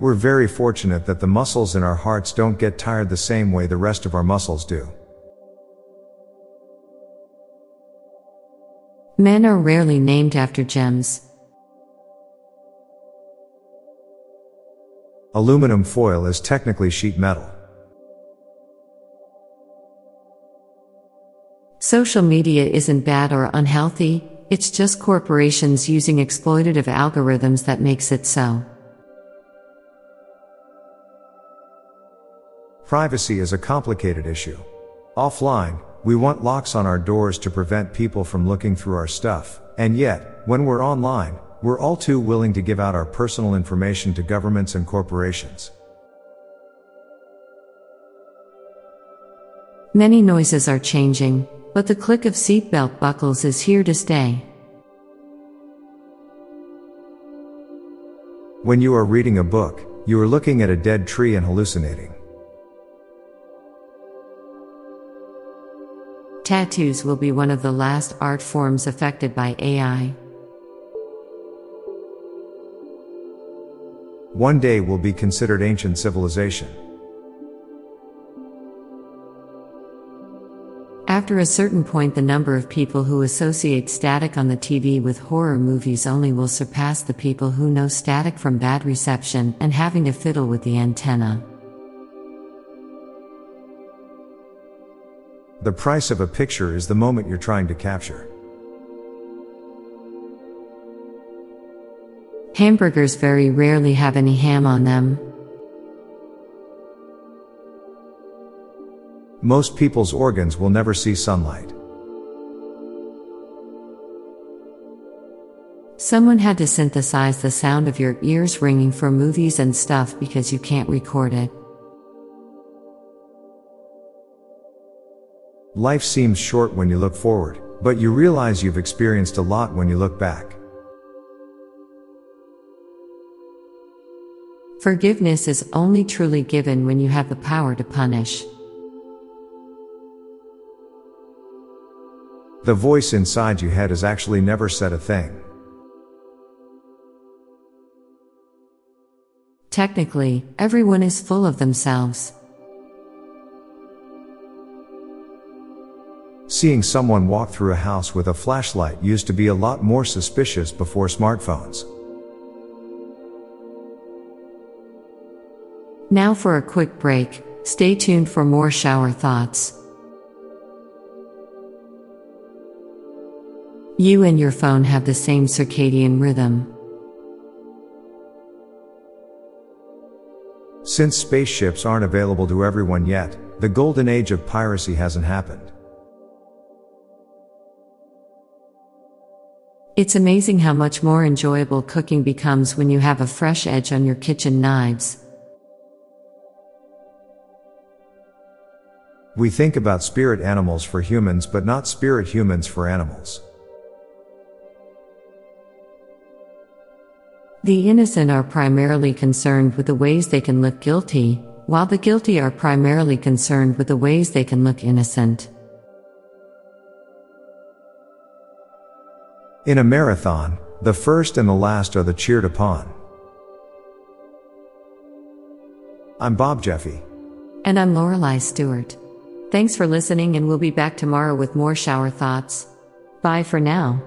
We're very fortunate that the muscles in our hearts don't get tired the same way the rest of our muscles do. Men are rarely named after gems. Aluminum foil is technically sheet metal. Social media isn't bad or unhealthy, it's just corporations using exploitative algorithms that makes it so. Privacy is a complicated issue. Offline, we want locks on our doors to prevent people from looking through our stuff, and yet, when we're online, we're all too willing to give out our personal information to governments and corporations. Many noises are changing, but the click of seatbelt buckles is here to stay. When you are reading a book, you are looking at a dead tree and hallucinating. Tattoos will be one of the last art forms affected by AI. One day will be considered ancient civilization. After a certain point, the number of people who associate static on the TV with horror movies only will surpass the people who know static from bad reception and having to fiddle with the antenna. The price of a picture is the moment you're trying to capture. Hamburgers very rarely have any ham on them. Most people's organs will never see sunlight. Someone had to synthesize the sound of your ears ringing for movies and stuff because you can't record it. Life seems short when you look forward, but you realize you've experienced a lot when you look back. Forgiveness is only truly given when you have the power to punish. The voice inside you head has actually never said a thing. Technically, everyone is full of themselves. Seeing someone walk through a house with a flashlight used to be a lot more suspicious before smartphones. Now for a quick break, stay tuned for more shower thoughts. You and your phone have the same circadian rhythm. Since spaceships aren't available to everyone yet, the golden age of piracy hasn't happened. It's amazing how much more enjoyable cooking becomes when you have a fresh edge on your kitchen knives. We think about spirit animals for humans but not spirit humans for animals. The innocent are primarily concerned with the ways they can look guilty, while the guilty are primarily concerned with the ways they can look innocent. In a marathon, the first and the last are the cheered upon. I'm Bob Jeffy. And I'm Lorelei Stewart. Thanks for listening, and we'll be back tomorrow with more shower thoughts. Bye for now.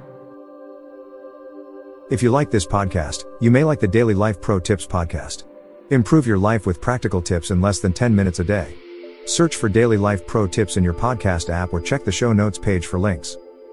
If you like this podcast, you may like the Daily Life Pro Tips podcast. Improve your life with practical tips in less than 10 minutes a day. Search for Daily Life Pro Tips in your podcast app or check the show notes page for links.